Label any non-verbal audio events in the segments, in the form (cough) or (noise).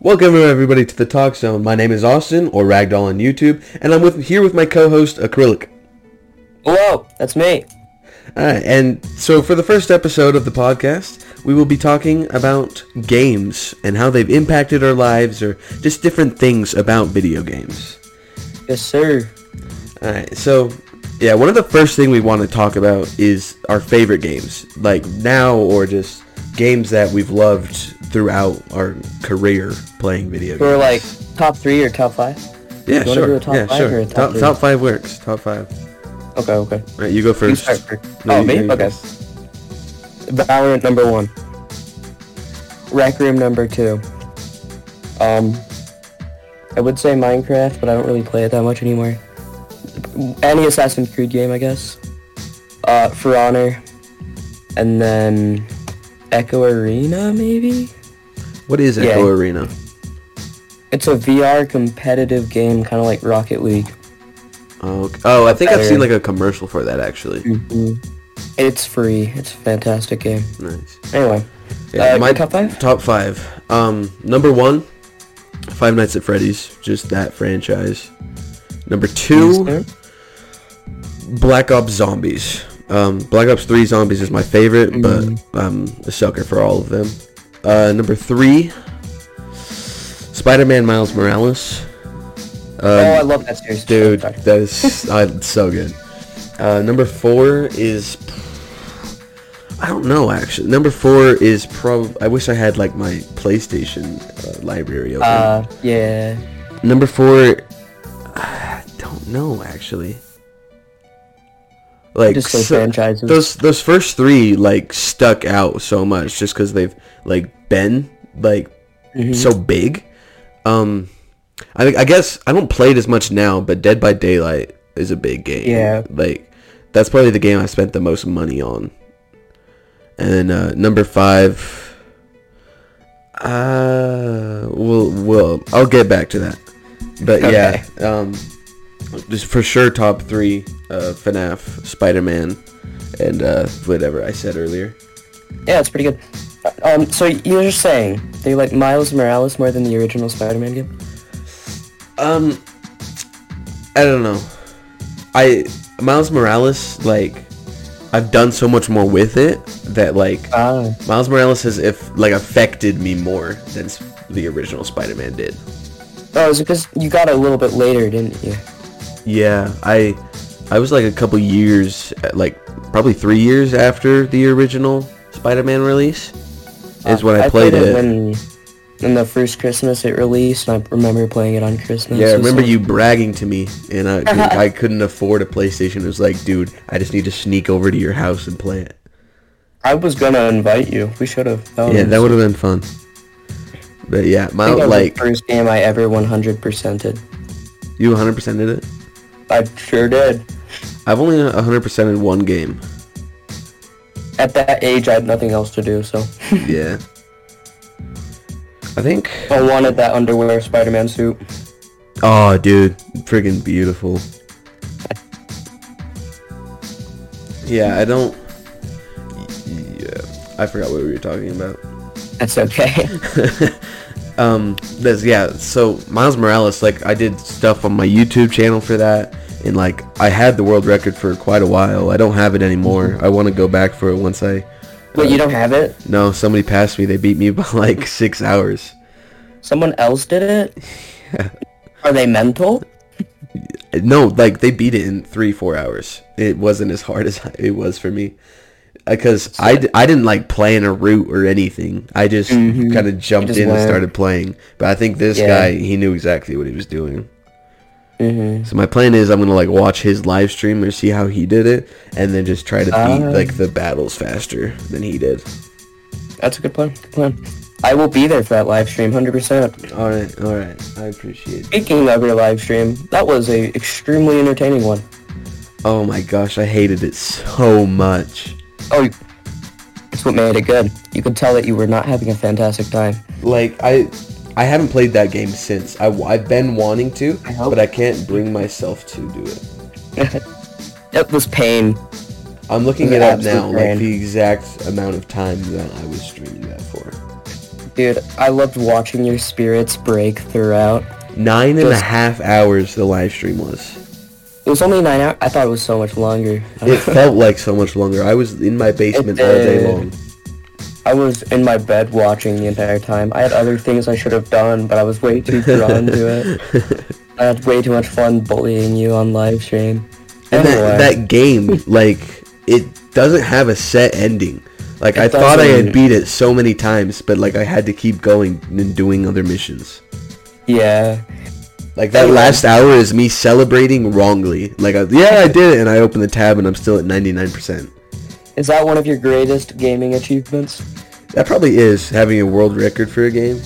Welcome everybody to the Talk Zone. My name is Austin, or Ragdoll on YouTube, and I'm with here with my co-host Acrylic. Hello, that's me. Alright, and so for the first episode of the podcast, we will be talking about games and how they've impacted our lives, or just different things about video games. Yes, sir. Alright, so yeah, one of the first thing we want to talk about is our favorite games, like now or just games that we've loved throughout our career playing video games. We're like top three or top five. yeah, you sure. top yeah, five sure. top top, top five works. Top five. Okay, okay. All right, you go You first. start first. No, oh, you- me? you Okay. Valorant number one. Rec Room number two. Um, I would say Minecraft, but I don't really play it that much anymore. Any Assassin's Creed game, I guess. Uh, For Honor, and then Echo Arena, maybe. What is Yeah. Echo Arena? It's a VR competitive game, kind of like Rocket League. Oh, okay. oh, I think I've seen like a commercial for that actually. hmm It's free. It's a fantastic game. Nice. Anyway, Yeah, Uh, my top five? Top five. Um, number one, Five Nights at Freddy's. Just that franchise. Number two, Black Ops Zombies. Um, Black Ops 3 Zombies is my favorite, Mm. but I'm a sucker for all of them. Uh, number three, Spider-Man Miles Morales. oh, I Um, love that series. dude, Sorry. that is (laughs) uh, so good. Uh, number four is, I don't know actually. Number four is prob. I wish I had like my PlayStation uh, library open. Uh, yeah. Number four, (sighs) I don't know actually. Like Just those so- franchises. those those first three like stuck out so much just because they've like been like Mhm. so big. Um, I I guess I don't play it as much now, but Dead by Daylight is a big game. Yeah. like that's probably the game I spent the most money on. And then uh, number five, uh, we'll we'll I'll get back to that. But yeah, um, just for sure top three, uh, FNAF, Spider Man, and uh, whatever I said earlier. Yeah, it's pretty good. Uh, Um, so you're saying they like Miles Morales more than the original Spider-Man game? Um, I don't know. I Miles Morales like I've done so much more with it that like Ah. Miles Morales has if like affected me more than the original Spider-Man did. Oh, is it because you got it a little bit later, didn't you? Yeah, I I was like a couple years uh, like probably 3 years after the original Spider-Man release is when I, played, it. when in the first Christmas it released, and I remember playing it on Christmas. yeah, I remember you bragging to me, and I, (laughs) I couldn't afford a PlayStation. It was like, dude, I just need to sneak over to your house and play it. I was gonna invite you. We should have. Yeah, that would have been fun. But yeah, I my think that was like the first game I ever 100%ed. you 100 percented it. I sure did. I've only 100% in one game. At that age, I had nothing else to do, so (laughs) Yeah. I think. I wanted that underwear Spider-Man suit. Oh, dude, friggin' beautiful. Yeah, I don't. Yeah, I forgot what we were talking about. That's okay. (laughs) um there's yeah so miles morales like i did stuff on my youtube channel for that and like i had the world record for quite a while i don't have it anymore mm-hmm. i want to go back for it once i Wait, you uh, don't have it? no somebody passed me they beat me by like (laughs) six hours Someone else did it? (laughs) yeah. Are they mental? no like they beat it in three four hours it wasn't as hard as (laughs) it was for me uh, because I, d- I didn't like plan a route or anything i just Mhm. kind of jumped just in and started playing but i think this Yeah. guy he knew exactly what he was doing Mm-hmm. So my plan is I'm gonna like watch his live stream or see how he did it, and then just try to beat Ah. like the battles faster than he did. That's a good plan. Good plan. I will be there for that live stream, 100%. All right, all right, I appreciate. it. Speaking of your live stream, that was a extremely entertaining one. Oh my gosh, I hated it so much. Oh, it's what made it good. You could tell that you were not having a fantastic time. Like I, I haven't played that game since. I, have been wanting to, I hope- but I can't bring myself to do it. (laughs) It was pain. I'm looking It's it up absolute now, like the exact amount of time that I was streaming that for. Dude, I loved watching your spirits break throughout. Nine and a half hours the live stream was. It was only nine hours. I thought it was so much longer. It (laughs) felt like so much longer. I was in my basement all day long. I was in my bed watching the entire time. I had other things I should have done, but I was way too drawn to it. (laughs) I had way too much fun bullying you on live stream. And Anyway, that, that game, like, it doesn't have a set ending. Like, It I thought I had beat it so many times, but, like, I had to keep going and doing other missions. yeah, Like, that Anyway. last hour is me celebrating wrongly. Like, I, yeah, I did it, and I opened the tab, and I'm still at 99%. Is that one of your greatest gaming achievements? That probably is having a world record for a game.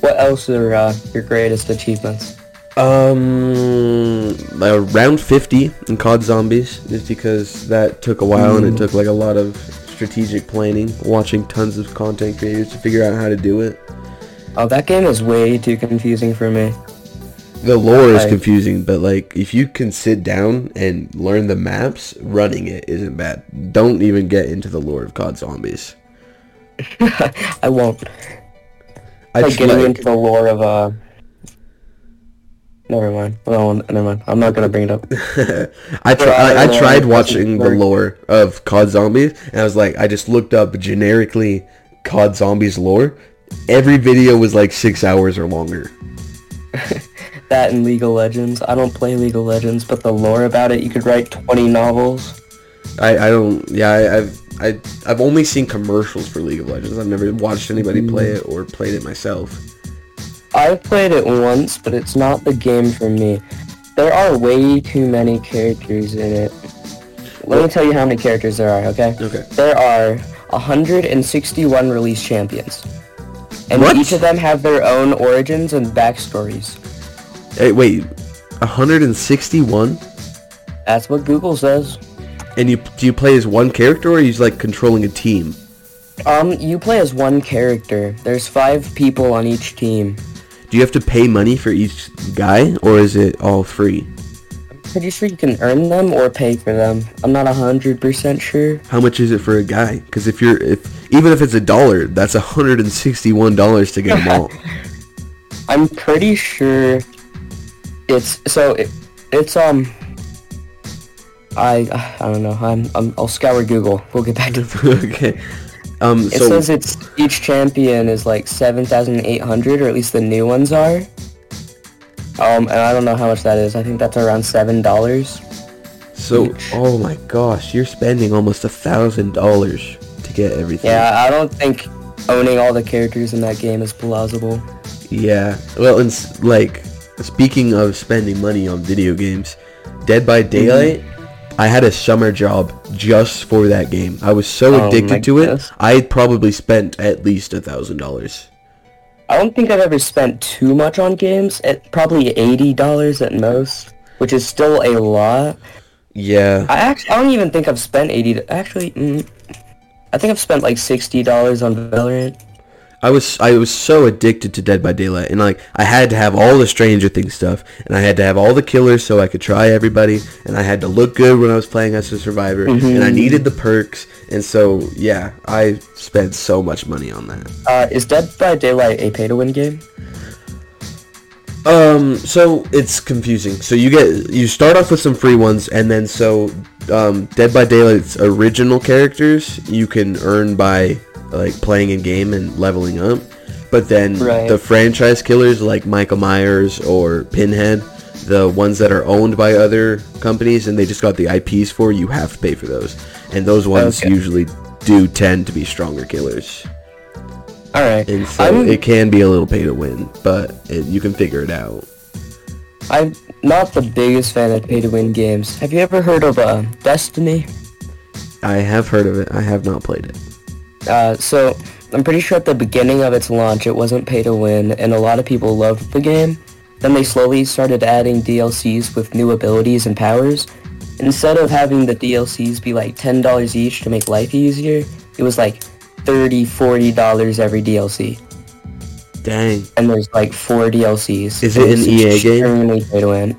What else are uh, your greatest achievements? Um, around 50 in COD Zombies, just because that took a while and it Mm. took like a lot of strategic planning, watching tons of content creators to figure out how to do it. Oh, that game is way too confusing for me. The lore is confusing, but like if you can sit down and learn the maps, running it isn't bad. Don't even get into the lore of COD Zombies. (laughs) I won't. I like getting tried- into the lore of uh. Never mind. Well, never mind. I'm not gonna bring it up. (laughs) I, tr- I, I tried watching the lore of COD Zombies, and I was like, I just looked up generically COD Zombies lore. Every video was like six hours or longer. (laughs) That in League of Legends. I don't play League of Legends, but the lore about it, you could write 20 novels. I, I don't. Yeah, I, I've I, I've only seen commercials for League of Legends. I've never watched anybody play it or played it myself. I've played it once, but it's not the game for me. There are way too many characters in it. Let me tell you how many characters there are, okay? Okay. There are 161 release champions. And What? each of them have their own origins and backstories. Hey, wait, 161? That's what Google says. And you do you play as one character or are you like controlling a team? Um, you play as one character. There's five people on each team. Do you have to pay money for each guy or is it all free? I'm pretty sure you can earn them or pay for them. I'm not 100% sure. How much is it for a guy? Because if you're if even if it's a dollar, that's 161 dollars to get them all. (laughs) I'm pretty sure it's so it, it's um I I don't know. I'm, I'm I'll scour Google. We'll get back to it. (laughs) okay. Um. It So says it's each champion is like 7,800 or at least the new ones are. Um and I don't know how much that is. I think that's around $7. so each. oh my gosh, you're spending almost a thousand dollars to get everything. Yeah, I don't think owning all the characters in that game is plausible. Yeah. Well, it's like speaking of spending money on video games, Dead by Daylight, I had a summer job just for that game. I was so Oh addicted to it. I probably spent at least a thousand dollars. I don't think I've ever spent too much on games. At probably eighty dollars at most, which is still a lot. Yeah. I actually, I don't even think I've spent eighty. Actually, mm, I think I've spent like sixty dollars on Valorant. I was I was so addicted to Dead by Daylight, and like I had to have all the Stranger Things stuff, and I had to have all the killers so I could try everybody, and I had to look good when I was playing as a survivor, and I needed the perks, and so yeah, I spent so much money on that. Uh, is Dead by Daylight a pay-to-win game? Um, so it's confusing. So you get you start off with some free ones, and then so um, Dead by Daylight's original characters you can earn by like playing a game and leveling up. But then Right. the franchise killers like Michael Myers or Pinhead, the ones that are owned by other companies and they just got the IPs for, you have to pay for those. And those ones Okay. usually do tend to be stronger killers. All right, And so I'm it can be a little pay to win, but it, you can figure it out. I'm not the biggest fan of pay-to-win games. Have you ever heard of uh, Destiny? I have heard of it. I have not played it. Uh, so I'm pretty sure at the beginning of its launch, it wasn't pay to win, and a lot of people loved the game. Then they slowly started adding DLCs with new abilities and powers. Instead of having the DLCs be like $10 each to make life easier, it was like $30, $40 every DLC. Dang. And there's like four DLCs. Is it an EA game? extremely pay to win.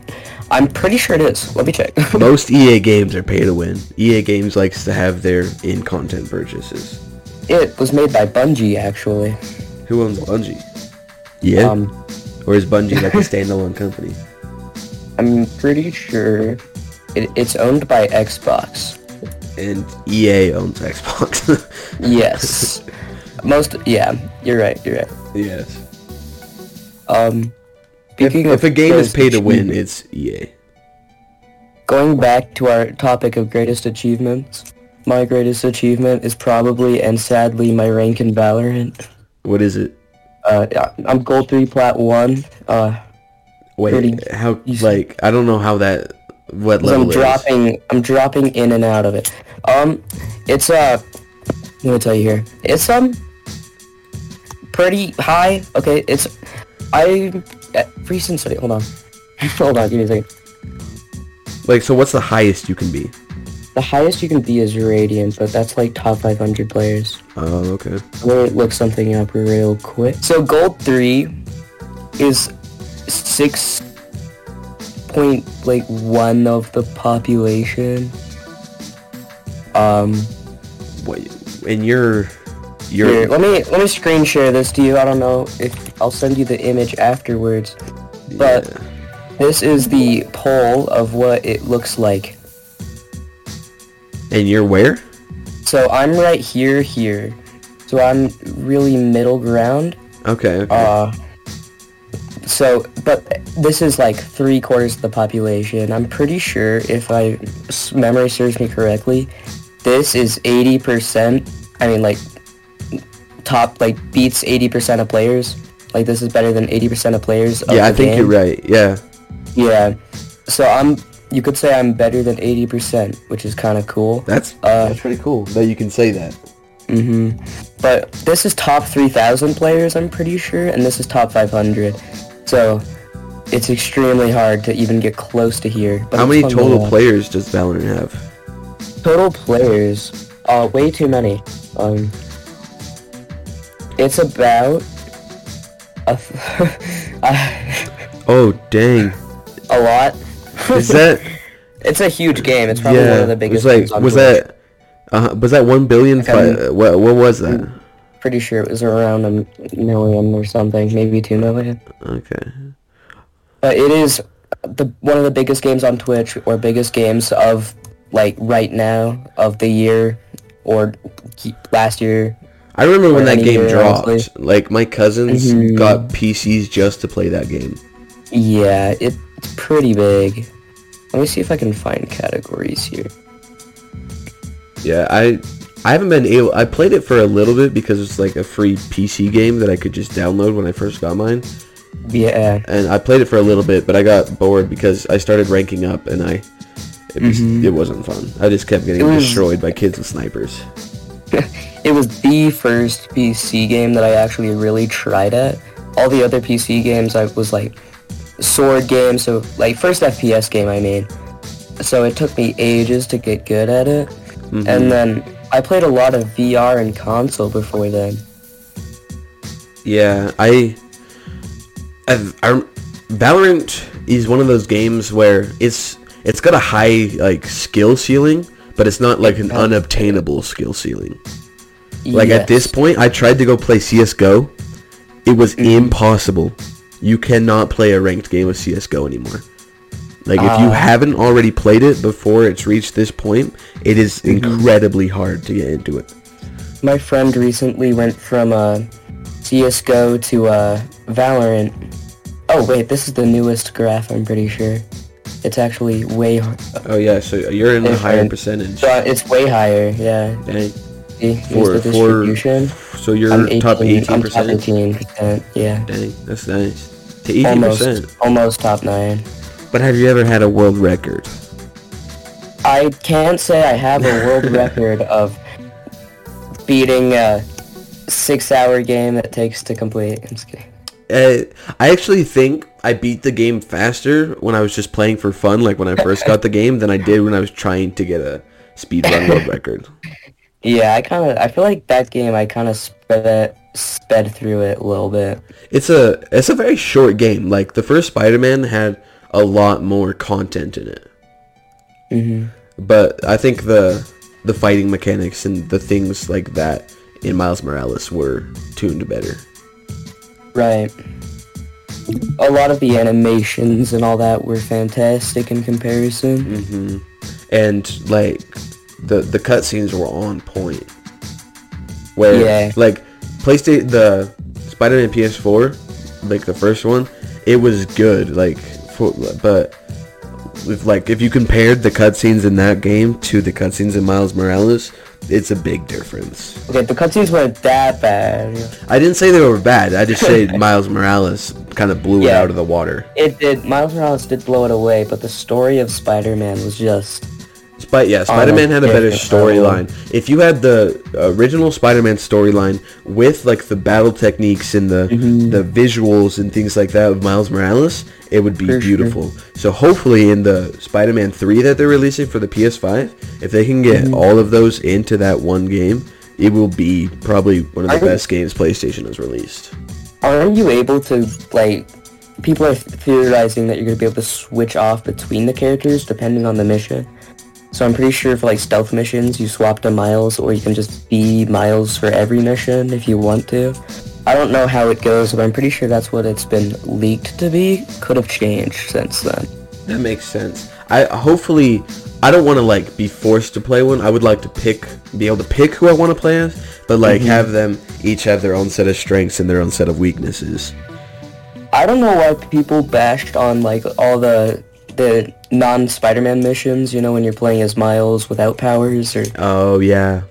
I'm pretty sure it is. Let me check. (laughs) Most EA games are pay to win. EA games likes to have their in content purchases. It was made by Bungie, actually. Who owns Bungie? Yeah. Um, or is Bungie like a standalone company? I'm pretty sure it, it's owned by Xbox. And EA owns Xbox. (laughs) Yes. Most. Yeah, you're right. You're right. yes. Um, If, speaking if of a game is pay to win, it's EA. Going back to our topic of greatest achievements, my greatest achievement is probably and sadly my rank in Valorant. What is it? Uh, I'm gold three, plat one. Uh, Wait, Pretty how like I don't know how that What level I'm it is. dropping. I'm dropping in and out of it. Um, it's uh, let me tell you here. It's um, pretty high. Okay, it's I at recent study. Hold on, (laughs) hold on. Give me a second. Like so what's the highest you can be? The highest you can be is Radiant, but that's like top 500 players. Oh, okay. Let me look something up real quick. So gold three is six point like one of the population. Um, Wait, and you're you're here, let me let me screen share this to you. I don't know if I'll send you the image afterwards, but yeah. this is the poll of what it looks like. And you're where? So I'm right here, here. So I'm really middle ground. Okay. okay. Uh, so, but this is like three quarters of the population. I'm pretty sure, if I memory serves me correctly, this is 80%. I mean, like top like beats 80% of players. Like this is better than 80% of players. Of yeah, I think game. you're right. Yeah. Yeah. So I'm. You could say I'm better than 80%, which is kind of cool. That's Uh, that's pretty cool that you can say that. hmm But this is top 3,000 players, I'm pretty sure, and this is top 500. So it's extremely hard to even get close to here. But How many fun to total players does Valorant have? Total players, uh, way too many. Um, it's about a, a, (laughs) Oh, dang. a lot. Is (laughs) that It's a huge game. It's probably yeah? one of the biggest. was games like on was that uh, was that 1 billion fi- Um, what what was that? Pretty sure it was around a million or something, maybe two million. Okay. But it is the one of the biggest games on Twitch or biggest games of like right now of the year or last year. I remember when that game year, dropped. honestly. Like my cousins Mhm. got PCs just to play that game. Yeah, it's pretty big. Let me see if I can find categories here. Yeah, I I haven't been able. I played it for a little bit because it's like a free PC game that I could just download when I first got mine, Yeah, and I played it for a little bit, but I got bored because I started ranking up, and I it, was, Mhm. it wasn't fun. I just kept getting was- destroyed by kids with snipers. (laughs) it was the first PC game that I actually really tried at. All the other PC games I was like sword game, so like first FPS game I mean. So it took me ages to get good at it. Mhm. And then I played a lot of VR and console before then. Yeah, I, I've, I, Valorant is one of those games where it's it's got a high like skill ceiling, but it's not like an unobtainable skill ceiling. Like at this point, I tried to go play CS:GO. It was Mhm. impossible. You cannot play a ranked game of CS:GO anymore. Like if you Ah. haven't already played it before it's reached this point, it is Mhm. incredibly hard to get into it. My friend recently went from uh, CSGO to uh, Valorant. Oh wait, this is the newest graph, I'm pretty sure. It's actually way Oh yeah, so you're in a higher percentage. so it's way higher, yeah. Dang. For the for distribution. so you're I'm 18, top eighteen I'm top percent. 18%, yeah. Dang, that's nice. To eighteen Almost, percent. almost top 9. But have you ever had a world record? I can't say I have a world (laughs) record of beating a six-hour game that takes to complete. I'm just kidding. Uh, I actually think I beat the game faster when I was just playing for fun, like when I first got the (laughs) game, than I did when I was trying to get a speedrun world record. (laughs) Yeah, I kind of, I feel like that game, I kind of sped, sped through it a little bit. It's a it's a very short game. Like the first Spider-Man had a lot more content in it, hmm but I think the the fighting mechanics and the things like that in Miles Morales were tuned better. Right. A lot of the animations and all that were fantastic in comparison. hmm And like the the cutscenes were on point. Where Yeah. like PlayStation the Spider-Man PS4, like the first one, it was good. Like for, but with like if you compared the cutscenes in that game to the cutscenes in Miles Morales, it's a big difference. Okay, the cutscenes weren't that bad. I didn't say they were bad. I just said (laughs) Miles Morales kind of blew it out of the water. It did. Miles Morales did blow it away, but the story of Spider-Man was just. But yeah, Spider-Man had a better storyline. If you had the original Spider-Man storyline with like the battle techniques and the Mm-hmm. the visuals and things like that of Miles Morales, it would be For sure. beautiful. So hopefully in the Spider-Man 3 that they're releasing for the PS5, if they can get Mm-hmm. all of those into that one game, it will be probably one of the I- best games PlayStation has released. Aren't you able to like? People are theorizing that you're gonna be able to switch off between the characters depending on the mission. So I'm pretty sure for like stealth missions, you swap to Miles, or you can just be Miles for every mission if you want to. I don't know how it goes, but I'm pretty sure that's what it's been leaked to be. Could have changed since then. That makes sense. I hopefully I don't want to like be forced to play one. I would like to pick, be able to pick who I want to play as, but like mm-hmm. have them each have their own set of strengths and their own set of weaknesses. I don't know why people bashed on like all the the non Spider-Man missions. You know, when you're playing as Miles without powers. Or Oh yeah,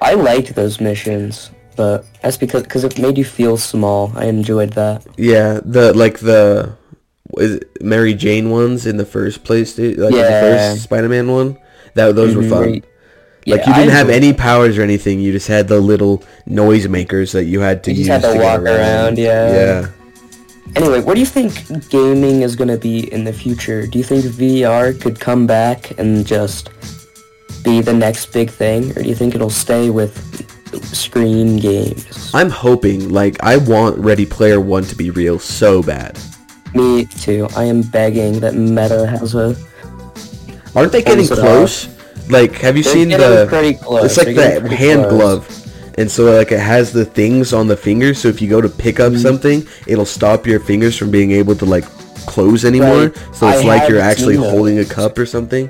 I liked those missions, but that's because because it made you feel small. I enjoyed that. yeah. The like the is Mary Jane ones in the first place, like in the first Spider-Man one. That those were Mhm, fun. Like Yeah, you didn't I have any powers or anything. You just had the little noise makers that you had to You use had to get walk around, yeah. Yeah. Anyway, what do you think gaming is gonna be in the future? Do you think VR could come back and just be the next big thing, or do you think it'll stay with screen games? I'm hoping, like, I want Ready Player One to be real so bad. Me too. I am begging that Meta has a. Aren't they getting close? Like, have you They're seen the? pretty close. It's like They're pretty hand close. glove, and so like it has the things on the fingers. So if you go to pick Mm-hmm. up something, it'll stop your fingers from being able to like close anymore. Right. So it's I like you're actually holding a cup or something.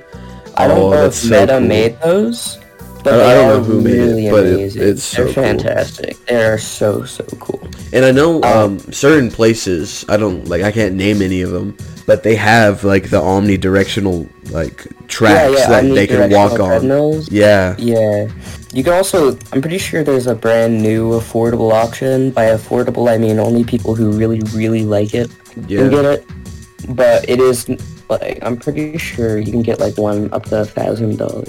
I don't Oh, know that's if so Meta cool. made those, but I- they I don't are know who made it, really but it- it's so They're cool. fantastic. They are so so cool. And I know Oh. um, certain places, I don't like, I can't name any of them, but they have like the omnidirectional like tracks yeah, that they can walk on. treadmills. Yeah, Yeah. You can also, I'm pretty sure there's a brand new affordable option. By affordable, I mean only people who really, really like it Yeah. can get it. But it is, like, I'm pretty sure you can get, like, one up to a thousand dollars.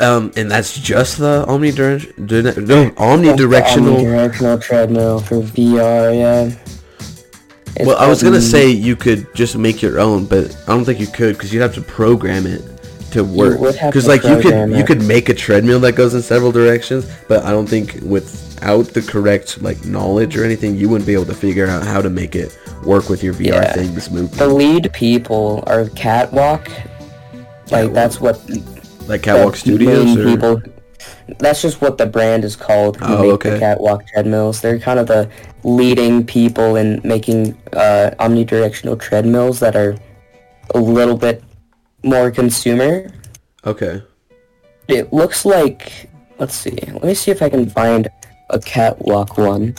um, and that's just the omnidirectional, no, omnidirectional. Omnidirectional treadmill for VR, yeah. It's Well, I was gonna say you could just make your own, but I don't think you could because you'd have to program it to work. Because like you could you could make a treadmill that goes in several directions, but I don't think without the correct like knowledge or anything, you wouldn't be able to figure out how to make it work with your VR Yeah. thing smoothly. The lead people are Catwalk. Like, Catwalk. that's what like Catwalk Studios or people. That's just what the brand is called. Who Oh, make okay. the catwalk treadmills. They're kind of the leading people in making uh, omnidirectional treadmills that are a little bit more consumer. okay. It looks like. Let's see. Let me see if I can find a catwalk one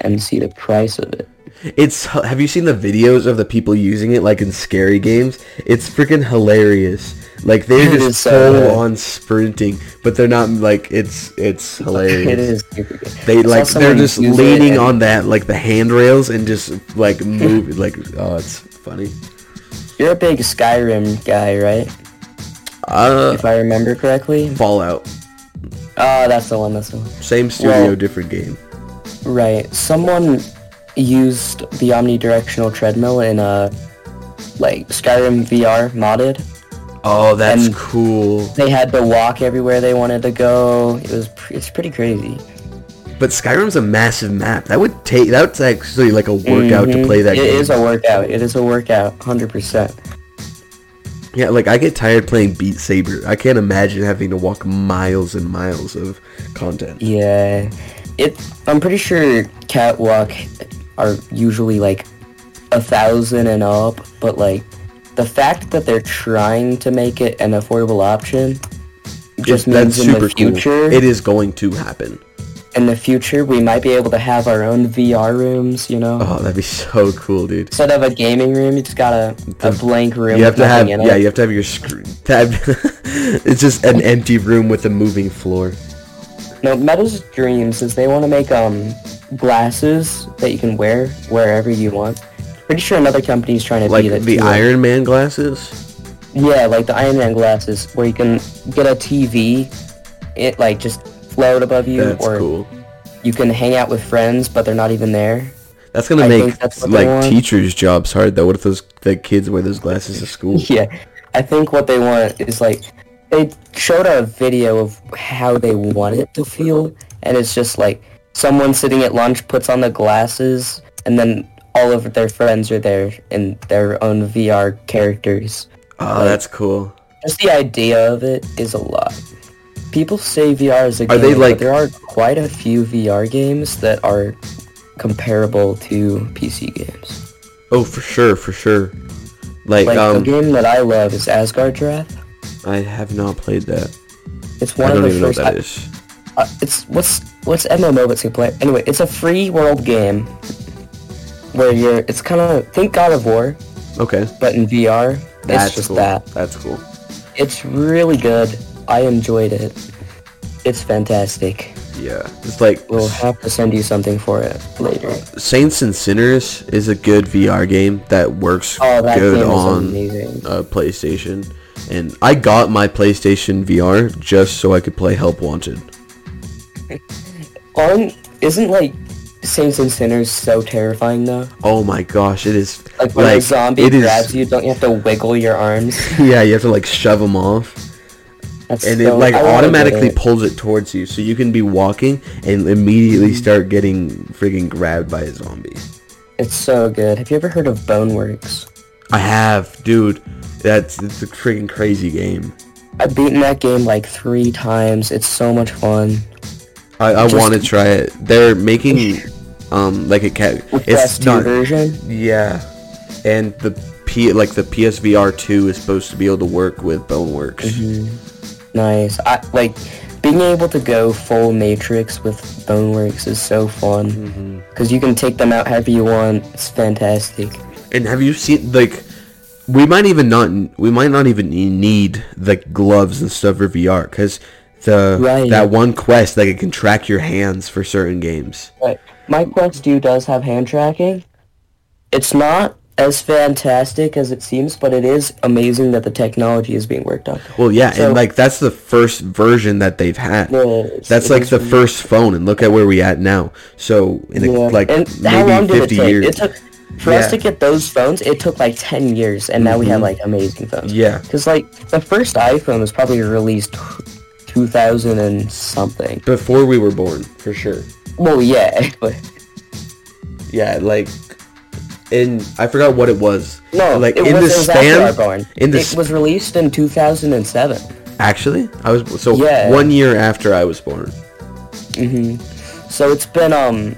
and see the price of it. It's have you seen the videos of the people using it like in scary games? It's freaking hilarious. Like they're (laughs) It just so full on sprinting, but they're not like it's it's (laughs) hilarious. It is. They I like they're just leaning on that like the handrails and just like move like oh it's funny. (laughs) You're a big Skyrim guy, right? Uh If I remember correctly. Fallout. Oh, that's the one. That's the one. Same studio, Well- different game. Right. Someone used the omnidirectional treadmill in a like Skyrim VR modded. Oh, that's cool. They had to walk everywhere they wanted to go. It was pr- it's pretty crazy. But Skyrim's a massive map. That would take that's actually like a workout to Mhm. play that It game. is a workout. It is a workout, hundred percent. Yeah, like I get tired playing Beat Saber. I can't imagine having to walk miles and miles of content. Yeah. it. I'm pretty sure catwalk are usually like a thousand and up, but like the fact that they're trying to make it an affordable option just That's means in the super cool. future, It is going to happen. In the future, we might be able to have our own VR rooms. You know, Oh, that'd be so cool, dude. instead of a gaming room, you just got a, a blank room. You have with to have yeah, you have to have your screen. (laughs) it's just an empty room with a moving floor. No, Meta's dreams is they want to make um glasses that you can wear wherever you want. Pretty sure another company's trying to Like the too. Iron Man glasses. Yeah, like the Iron Man glasses, where you can get a TV, it like just float above you, That's or cool. you can hang out with friends, but they're not even there. That's gonna I make that's like teachers' jobs hard though. What if those the kids wear those glasses to school? (laughs) Yeah, I think what they want is like they showed a video of how they want it to feel, and it's just like someone sitting at lunch puts on the glasses, and then all of their friends are there in their own VR characters. Oh, Like- that's cool. Just the idea of it is a lot. People say VR is a Are game, they, like- but there are quite a few VR games that are comparable to PC games. Oh, for sure, for sure. Like, Like um, the game that I love is Asgard Wrath. I have not played that. It's I one of don't the even know what first. that I- Uh, it's what's what's MMO but single player. Anyway, it's a free world game where you're. It's kind of think God of War, Okay, but in VR. that's it's just cool. that. That's cool. It's really good. I enjoyed it. It's fantastic. Yeah, it's like We'll have to send you something for it later. Saints and Sinners is a good VR game that works Oh, that good on uh, PlayStation. And I got my PlayStation VR just so I could play Help Wanted. On isn't like Saints and Sinners so terrifying though? Oh my gosh, it is Like when a zombie it is- grabs you, don't you have to wiggle your arms? (laughs) Yeah, you have to like shove them off, That's and it like I wanna get automatically it. pulls it towards you, so you can be walking and immediately start getting friggin' grabbed by a zombie. It's so good. Have you ever heard of Boneworks? I have, dude. That's it's a friggin' crazy game. I've beaten that game like three times. It's so much fun. I, I want to try it. They're making um like a cat. It's PS2 not version. yeah, and the P like the PSVR two is supposed to be able to work with Boneworks. Mm-hmm. Nice. I like being able to go full Matrix with Boneworks is so fun Mm-hmm. because you can take them out however you want. It's fantastic. And have you seen like we might even not we might not even need the gloves and stuff for VR because the Right. that one quest like it can track your hands for certain games. Right. My Quest 2 does have hand tracking. It's not as fantastic as it seems, but it is amazing that the technology is being worked on. Well, yeah, So- and like that's the first version that they've had. Yeah, That's like the first phone, and look at where we at now. So in a, Yeah. like and how long maybe did it fifty take? years. It took for Yeah. us to get those phones. It took like ten years, and now we have mm-hmm. like amazing phones. Yeah. because like the first iPhone was probably released two thousand and something. Before we were born, for sure. Well, yeah, (laughs) but Yeah, like, in I forgot what it was. no, like it in was, the it was after span. In the it s- was released in two thousand and seven. actually, I was so Yeah. one year after I was born. Mm-hmm. So it's been um,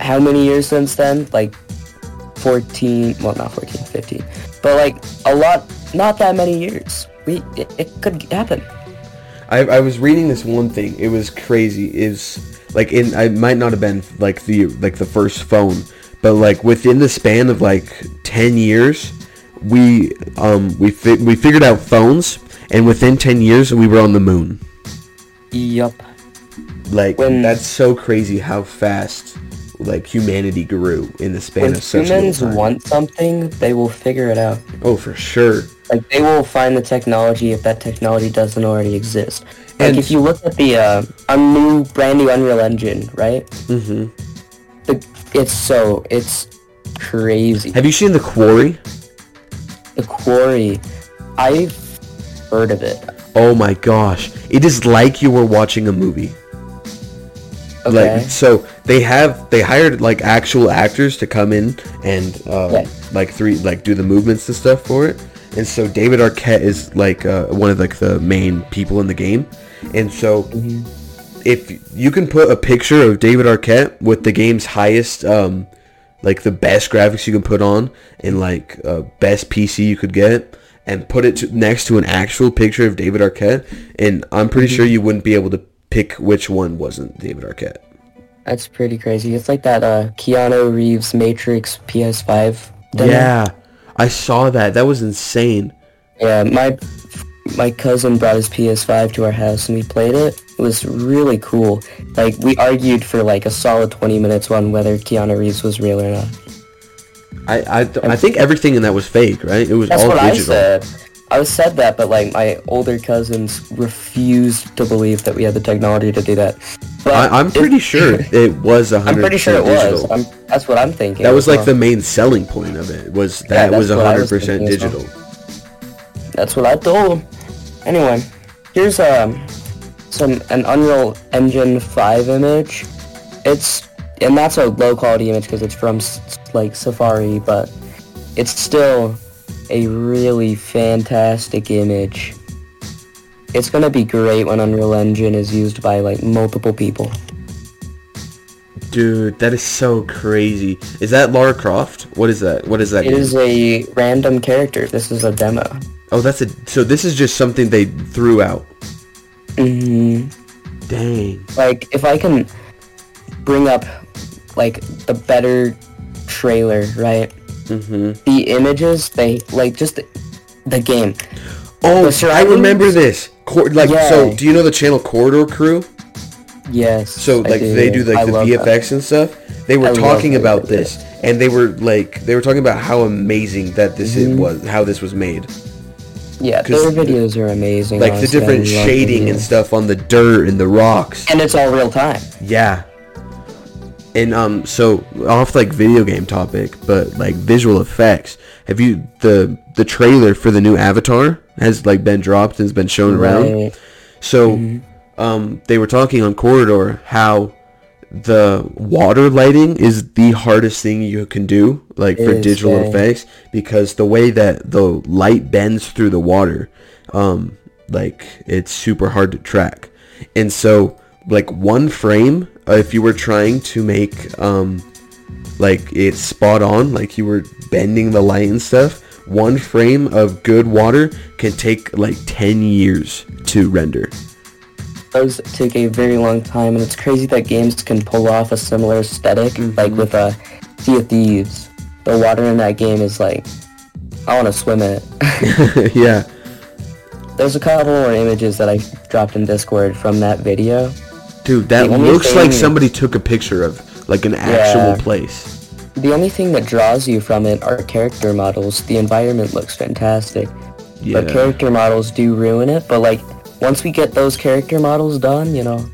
how many years since then? Like fourteen. Well, not 14, 15. but like a lot. Not that many years. We it, it could happen. I, I was reading this one thing. It was crazy. Is like in I might not have been like the like the first phone, but like within the span of like ten years, we um we fi- we figured out phones, and within ten years we were on the moon. Yup. Like When- that's so crazy how fast like humanity grew in the span When of such humans want something, they will figure it out. Oh, for sure. Like they will find the technology if that technology doesn't already exist. Like And- if you look at the uh, a new, brand new Unreal Engine, right? hmm The, it's so it's crazy. Have you seen the Quarry? The Quarry, I've heard of it. Oh my gosh, it is like you were watching a movie. Okay. Like so, they have they hired like actual actors to come in and uh, Yeah. like three like do the movements and stuff for it. And so David Arquette is like uh, one of like the main people in the game, and so Mm-hmm. If you can put a picture of David Arquette with the game's highest, um, like the best graphics you can put on and like uh, best PC you could get, and put it to, next to an actual picture of David Arquette, and I'm pretty Mm-hmm. sure you wouldn't be able to pick which one wasn't David Arquette. That's pretty crazy. It's like that uh, Keanu Reeves Matrix PS5. demo. Yeah, I saw that. That was insane. Yeah, my my cousin brought his PS5 to our house and we played it. It was really cool. Like we argued for like a solid 20 minutes on whether Keanu Reeves was real or not. I I, I think everything in that was fake, right? It was That's all what digital. I said. I said that, but like my older cousins refused to believe that we had the technology to do that. But I, I'm it- pretty sure (laughs) it was 100% I'm pretty sure it percent was. I'm, that's what I'm thinking. That was like as the main selling point of it. Was that was that's what I was hundred percent thinking as well. That's what I told him. Anyway, here's um some an Unreal Engine 5 image. It's and that's a low quality image because it's from like Safari, but it's still a really fantastic image. It's gonna be great when Unreal Engine is used by like multiple people. Dude, that is so crazy. Is that Lara Croft? What is that? What is that? It game? is a random character. This is a demo. Oh, that's a. So this is just something they threw out. hmm Dang. like if I can bring up like the better trailer, right? Mm-hmm. The images, they like just the, the game. Oh, The I remember this. Cor- like, Yeah. so do you know the channel Corridor Crew? Yes. So like they do like I the love that. VFX and stuff. They were I talking about this, and they were like, they were talking about how amazing that this Mm-hmm. was, how this was made. Yeah, their videos are amazing. Like the honestly. I different shading and stuff on the dirt and the rocks. And it's all real time. Yeah. And um, so off like video game topic, but like visual effects. Have you the the trailer for the new Avatar has like been dropped and has been shown around? Right. So, um, they were talking on Corridor how the water lighting is the hardest thing you can do, like for digital yeah. effects, because the way that the light bends through the water, um, like it's super hard to track. And so, like one frame, uh, if you were trying to make, um, like it spot on, like you were bending the light and stuff, one frame of good water can take like 10 years to render. Those take a very long time, and it's crazy that games can pull off a similar esthetic Mm-hmm. like with uh, Sea of Thieves. The water in that game is like, I want to swim in it. (laughs) (laughs) yeah. There's a couple more images that I dropped in Discord from that video. Dude, that looks like somebody took a picture of like an actual place. The only thing that draws you from it are character models. The environment looks fantastic, Yeah. but character models do ruin it. But like, once we get those character models done, you know,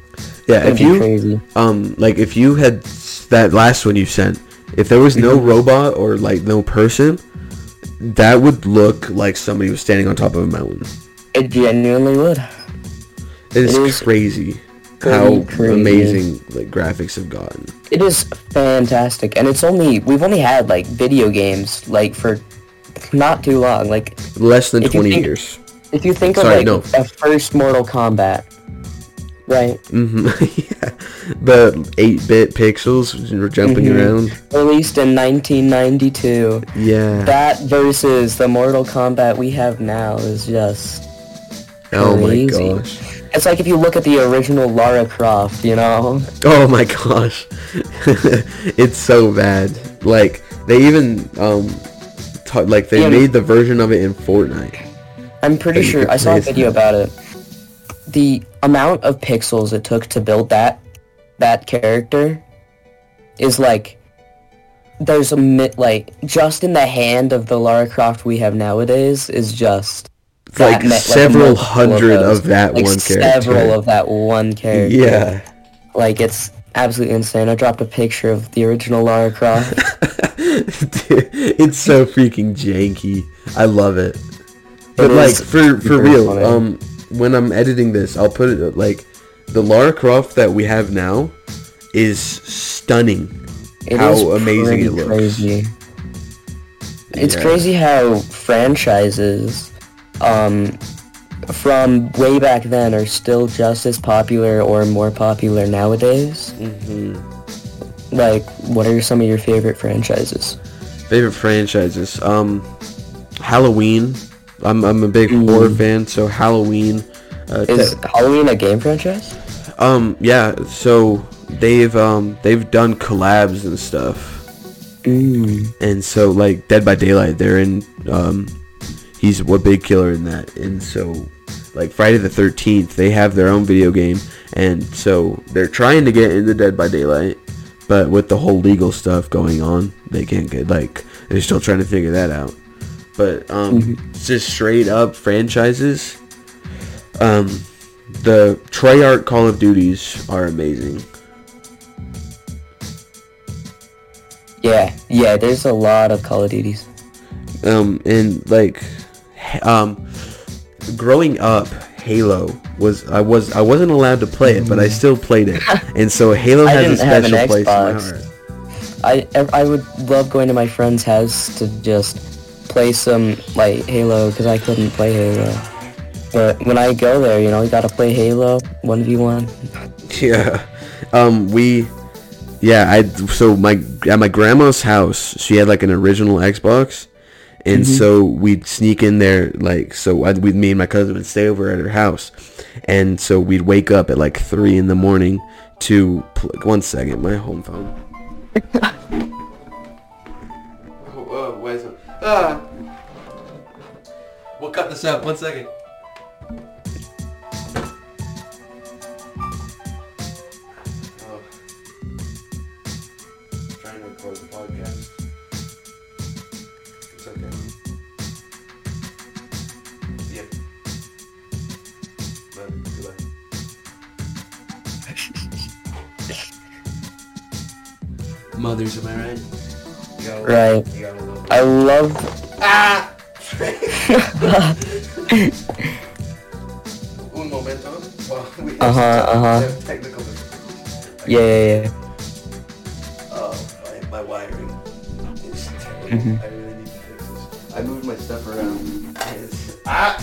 yeah, if you crazy. um like if you had that last one you sent, if there was Mm-hmm. no robot or like no person, that would look like somebody was standing on top of a mountain. It genuinely would. It is, It is crazy how crazy. amazing like graphics have gotten. It is fantastic, and it's only we've only had like video games like for not too long. Like Less than 20 think- years. If you think of like no. a first Mortal Kombat, right? Mm-hmm. (laughs) yeah. The 8-bit pixels jumping Mhm. around. Released in 1992. Yeah. That versus the Mortal Kombat we have now is just oh my gosh. It's like if you look at the original Lara Croft, you know? Oh my gosh. (laughs) it's so bad. Like they even um ta- like they Yeah. made the version of it in Fortnite. I'm pretty sure I saw a video about it. The amount of pixels it took to build that that character is like there's a mi- like just in the hand of the Lara Croft we have nowadays is just like several multiple hundred those. of that like one several character. Several of that one character. yeah. Like it's absolutely insane. I dropped a picture of the original Lara Croft. (laughs) Dude, it's so freaking janky. I love it. But It like for for real, funny. um when I'm editing this, I'll put it like the Lara Croft that we have now is stunning. It how is amazing it looks. Crazy. It's Yeah. crazy how franchises um from way back then are still just as popular or more popular nowadays. hmm Like, what are some of your favorite franchises? Favorite franchises. Um, Halloween. I'm I'm a big Mm. horror fan, so Halloween. Uh, Is te- Halloween a game franchise? um, yeah. So they've um they've done collabs and stuff, Mm. and so like Dead by Daylight, they're in. Um, he's a big killer in that, and so like Friday the Thirteenth, they have their own video game, and so they're trying to get into Dead by Daylight, but with the whole legal stuff going on, they can't get like they're still trying to figure that out. But um, just straight up franchises. Um, the Treyarch Call of Duties are amazing. Yeah, yeah. There's a lot of Call of Duties. um and like um growing up halo was i was i wasn't allowed to play it but i still played it (laughs) and so halo has a didn't have an special place in my Xbox. heart I I would love going to my friend's house to just play some like Halo because I couldn't play Halo. But when I go there, you know, you gotta play Halo one v one. yeah. Um we yeah i so my at my grandma's house she had like an original xbox. And so we'd sneak in there like so I'd, we'd me and my cousin would stay over at her house. And so we'd wake up at like three in the morning to pl- one second my home phone (laughs) ah we'll cut this out one second oh. trying to record the podcast it's okay Yep. But, goodbye. Mothers, am I right? You Right. You I love. Ah! (laughs) Un momento. Well, Uh-huh, uh-huh. technical. Yeah, yeah, yeah. Oh, my, my wiring is terrible. Mhm. I really need to fix this. I moved my stuff around. And it's, ah!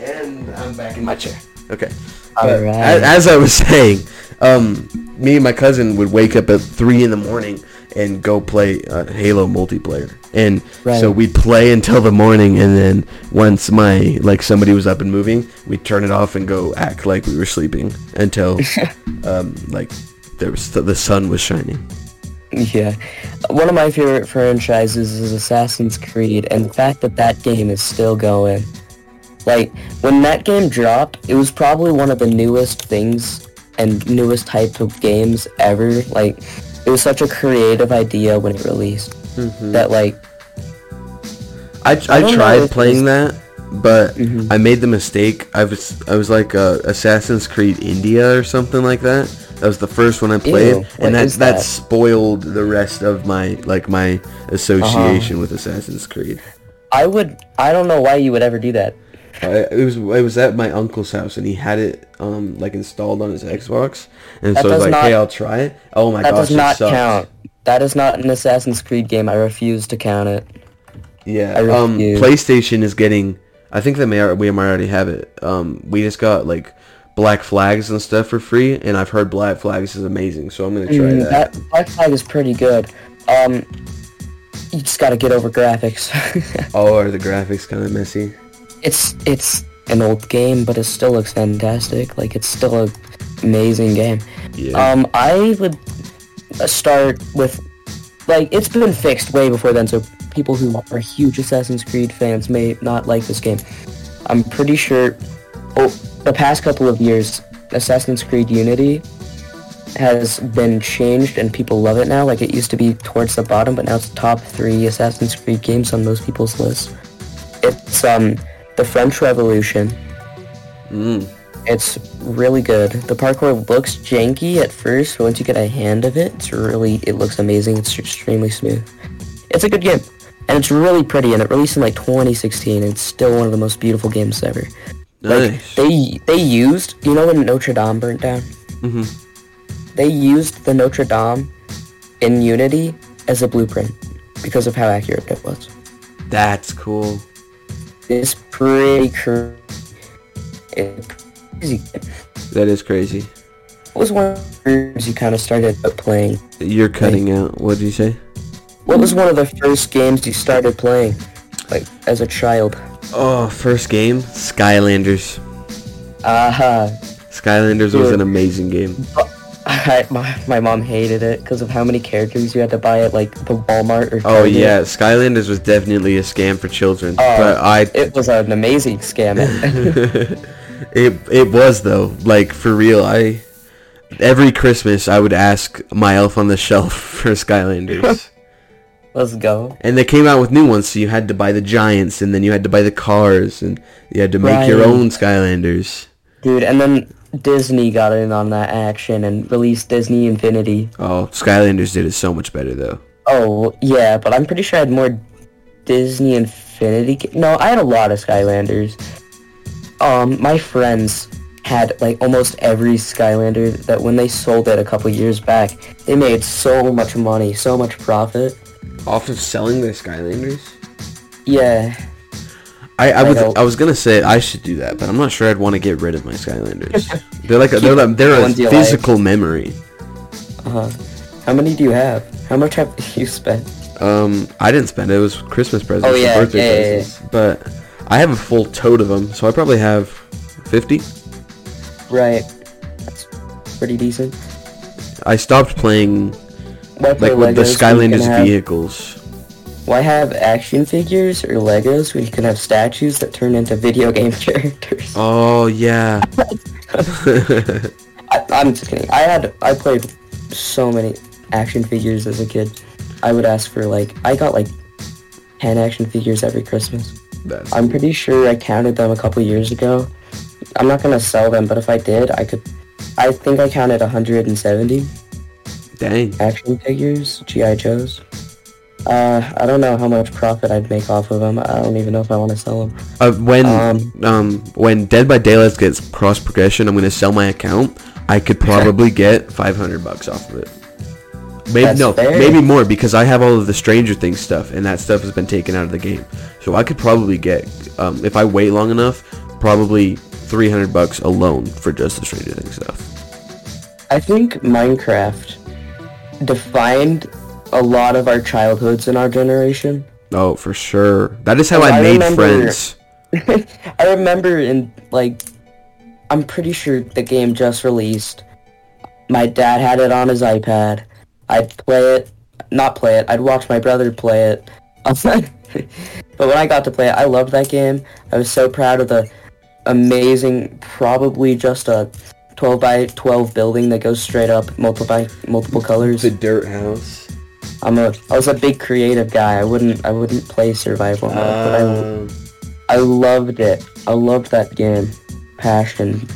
And I'm back in my chair. Okay. But Alright. as, as I was (laughs) saying, um, me and my cousin would wake up at three in the morning and go play uh, Halo multiplayer, and Right. so we'd play until the morning, and then once my like somebody was up and moving, we'd turn it off and go act like we were sleeping until (laughs) um, like there was the sun was shining. Yeah. One of my favorite franchises is Assassin's Creed, and the fact that that game is still going. Like, when that game dropped, it was probably one of the newest things and newest type of games ever. Like, it was such a creative idea when it released that, like, I, I, don't tried if playing that, but Mhm. I made the mistake. I was I was like uh, Assassin's Creed India or something like that. That was the first one I played, Ew, and that, is that that? spoiled the rest of my like my association Uh-huh. with Assassin's Creed. I would, I don't know why you would ever do that. I, it was it was at my uncle's house, and he had it um like installed on his Xbox, and That so I was like, not- "Hey, I'll try it." Oh my That gosh, does not sucks. count. That is not an Assassin's Creed game. I refuse to count it. Yeah. I Um. PlayStation is getting. I think they may we might already have it. Um, we just got like Black Flags and stuff for free, and I've heard Black Flags is amazing, so I'm gonna try Mm, that. that Black Flag is pretty good. Um, you just gotta get over graphics. (laughs) Oh, are the graphics kind of messy? It's it's an old game, but it still looks fantastic. Like it's still a amazing game. Yeah. Um, I would start with like it's been fixed way before then, so people who are huge Assassin's Creed fans may not like this game. I'm pretty sure. Oh, the past couple of years, Assassin's Creed Unity has been changed and people love it now. Like it used to be towards the bottom, but now it's top three Assassin's Creed games on most people's lists. It's um the French Revolution. mm. It's really good. The parkour looks janky at first, but once you get a hand of it, it's really it looks amazing. It's extremely smooth. It's a good game, and it's really pretty. And it released in like 2016. And it's still one of the most beautiful games ever. Like Nice. they they used you know when Notre Dame burnt down, hmm they used the Notre Dame in Unity as a blueprint because of how accurate it was. That's cool. It's pretty It's crazy. That is crazy. What was one of the games you kind of started playing? You're cutting out. What did you say? What was one of the first games you started playing, like as a child? Oh, first game, Skylanders. Aha. Skylanders was an amazing game. I, my, my mom hated it because of how many characters you had to buy at like the Walmart or Oh Target. yeah, Skylanders was definitely a scam for children. Oh, but I It was an amazing scam. (laughs) (laughs) it it was though. Like for real, I every Christmas I would ask my elf on the (laughs) shelf for Skylanders. Let's go. and they came out with new ones, so you had to buy the giants and then you had to buy the cars and you had to make your own Skylanders. Dude, and then Disney got in on that action and released Disney Infinity. Oh, Skylanders did it so much better though. Oh, yeah, but I'm pretty sure I had more Disney Infinity. ga- No, I had a lot of Skylanders. Um, my friends had like almost every Skylander that when they sold it a couple years back, they made so much money, so much profit. Off of selling their Skylanders? Yeah, I, I was. I was gonna say I should do that, but I'm not sure I'd want to get rid of my Skylanders. (laughs) they're like a, they're like, they're a ones you like. physical memory. uh-huh. How many do you have? How much have (laughs) you spent? Um, I didn't spend it. It was Christmas presents, Oh, yeah, birthday yeah, yeah, yeah. presents. But I have a full tote of them, so I probably have 50. Right. That's pretty decent. I stopped playing like with the Skylanders vehicles. Why have action figures or Legos when you can have statues that turn into video game (laughs) characters? Oh yeah. (laughs) I, I'm just kidding. I had I played so many action figures as a kid. I would ask for like I got like ten action figures every Christmas. That's I'm pretty sure I counted them a couple years ago. I'm not gonna sell them, but if I did, I could. I think I counted 170 dang. action figures, GI Joes. Uh, I don't know how much profit I'd make off of them. I don't even know if I want to sell them. Uh, when um, Um, when Dead by Daylight gets cross progression, I'm gonna sell my account. I could probably get 500 bucks off of it. Maybe no, fair. maybe more because I have all of the Stranger Things stuff, and that stuff has been taken out of the game. So I could probably get, um, if I wait long enough, probably 300 bucks alone for just the Stranger Things stuff. I think Minecraft defined a lot of our childhoods in our generation. Oh, for sure. That is how I I made remember- friends. (laughs) I remember in like I'm pretty sure the game just released. My dad had it on his iPad. I'd play it, not play it. I'd watch my brother play it. (laughs) but when I got to play it, I loved that game. I was so proud of the amazing, probably just a 12 by 12 building that goes straight up, multiple by multiple colors. The dirt house. I'm a I was a big creative guy. I wouldn't I wouldn't play survival mode, but I Um, I loved it. I loved that game. Passion.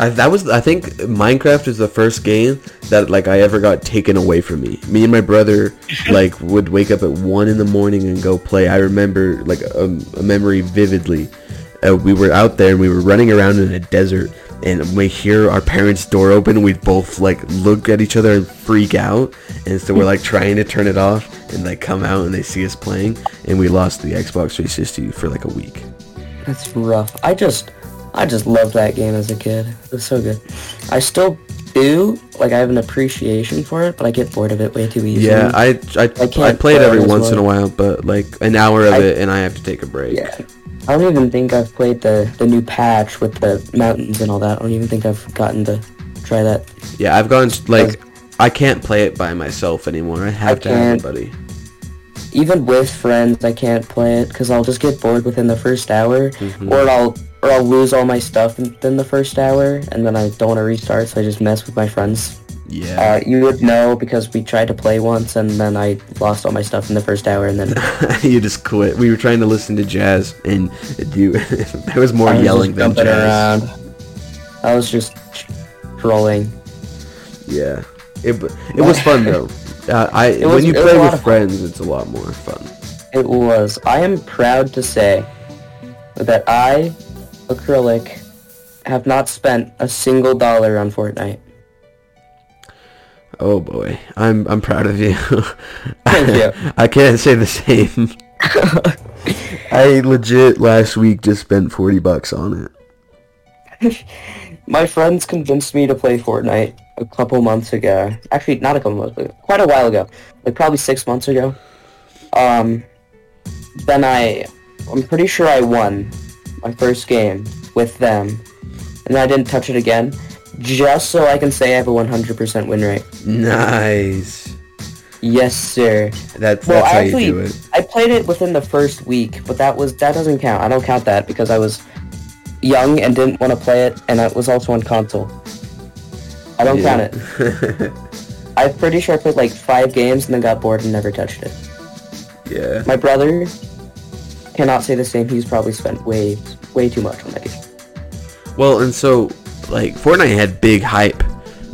I, that was I think Minecraft is the first game that like I ever got taken away from me. Me and my brother (laughs) like would wake up at one in the morning and go play. I remember like a, a memory vividly. Uh, we were out there and we were running around in a desert and we hear our parents' door open and we both like look at each other and freak out and so we're like trying to turn it off and like come out and they see us playing and we lost the Xbox 360 for like a week. That's rough. I just I just loved that game as a kid. It was so good. I still do. Like I have an appreciation for it, but I get bored of it way too easily. Yeah, I I, I, can't play it every once in a while, but like an hour of I- it, and I have to take a break. Yeah. I don't even think I've played the the new patch with the mountains and all that. I don't even think I've gotten to try that. Yeah, I've gone like I can't play it by myself anymore. I have I to have a buddy. even with friends, I can't play it because I'll just get bored within the first hour, Mhm. or I'll or I'll lose all my stuff within the first hour, and then I don't want to restart, so I just mess with my friends. Yeah. Uh, you would know because we tried to play once, and then I lost all my stuff in the first hour, and then (laughs) you just quit. We were trying to listen to jazz, and you (laughs) there was more I was yelling just than jazz. around. I was just trolling. Yeah. It it was fun though. (laughs) Uh, I was- when you play with friends, it's a lot more fun. It was. I am proud to say that I, acrylic, have not spent a single dollar on Fortnite. Oh boy, I'm I'm proud of you. Thank you. (laughs) I can't say the same. (laughs) I legit last week just spent forty bucks on it. my friends convinced me to play Fortnite a couple months ago. Actually, not a couple months ago, quite a while ago, like probably six months ago. Um, then I, I'm pretty sure I won my first game with them, and I didn't touch it again, just so I can say I have a 100% win rate. Nice. Yes, sir. That's Well, how actually, you do it. I played it within the first week, but that was that doesn't count. I don't count that because I was young and didn't want to play it, and I was also on console. I don't count it. it. (laughs) I'm pretty sure I played like five games and then got bored and never touched it. yeah. My brother cannot say the same. He's probably spent way, way too much on that game. Well, and so like Fortnite had big hype,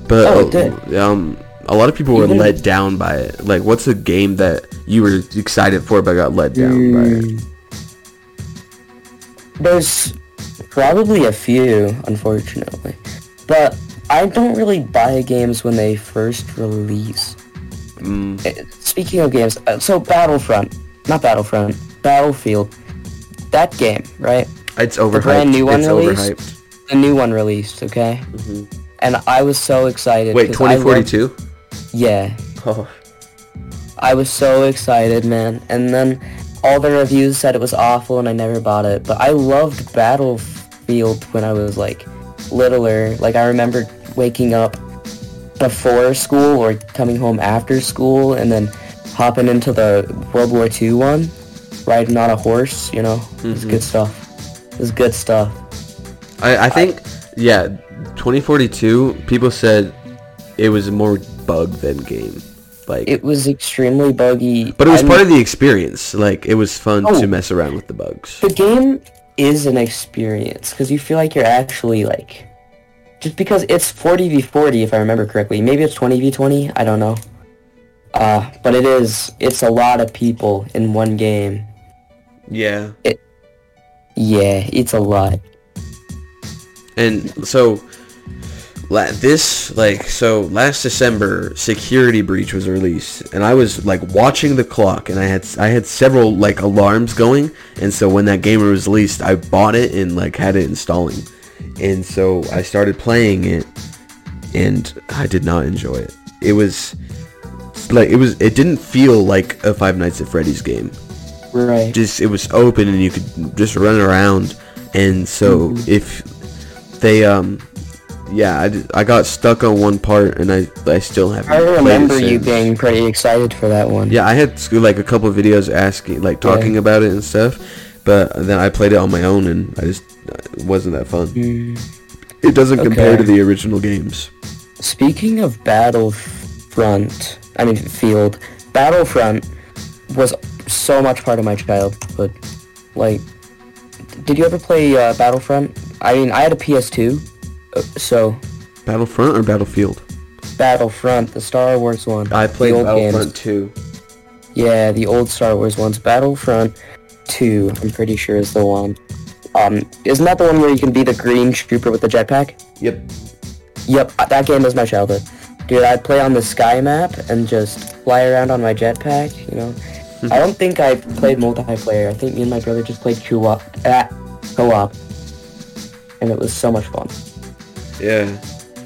but Oh, it um, a lot of people were let down by it. Like, what's a game that you were excited for but got let down by it? Mm. There's probably a few, unfortunately, but I don't really buy games when they first release. Mm, Uh, Speaking of games, uh, so Battlefront, not Battlefront, Battlefield, that game, right? it's overhyped. brand new one it's released? overhyped. The new one released, okay? Mhm. And I was so excited. Wait, 'cause I love- 2042? Yeah, Oh. I was so excited, man. And then all the reviews said it was awful and I never bought it. But I loved Battlefield when I was like littler. Like I remember waking up before school or coming home after school and then hopping into the World War II one, riding on a horse, you know. It's Mhm. good stuff. It's good stuff. I, I think, yeah, 2042, people said it was more bug than game. Like, It was extremely buggy. but it was I'm- part of the experience. Like, it was fun Oh. to mess around with the bugs. the game is an experience because you feel like you're actually like just because it's 40 v 40 if i remember correctly maybe it's 20 v 20 i don't know uh but it is it's a lot of people in one game Yeah. It, yeah it's a lot And so, la- this like so last December, Security Breach was released, and I was like watching the clock, and I had I had several like alarms going, and so when that game was released, I bought it and like had it installing, and so I started playing it, and I did not enjoy it. It was like it was it didn't feel like a Five Nights at Freddy's game right just it was open and you could just run around and so Mhm. if they um yeah I, d- I got stuck on one part and I I still haven't i remember you being pretty excited for that one. Yeah I had like a couple of videos asking like talking about it and stuff but then I played it on my own and I just it wasn't that fun. Mm. it doesn't compare to the original games. Speaking of Battlefront, I mean Field, Battlefront was so much part of my childhood. Like, did you ever play uh, Battlefront? I mean, I had a PS2, uh, so Battlefront or Battlefield Battlefront, the Star Wars one. I played the old Battlefront games. 2 Yeah, the old Star Wars ones. Battlefront 2, I'm pretty sure is the one. Um, isn't that the one where you can be the green trooper with the jetpack? yep Yep, uh, that game was my childhood. Dude, I'd play on the sky map and just fly around on my jetpack, you know. I don't think I played multiplayer. I think me and my brother just played co-op. Ah, co-op. And it was so much fun. yeah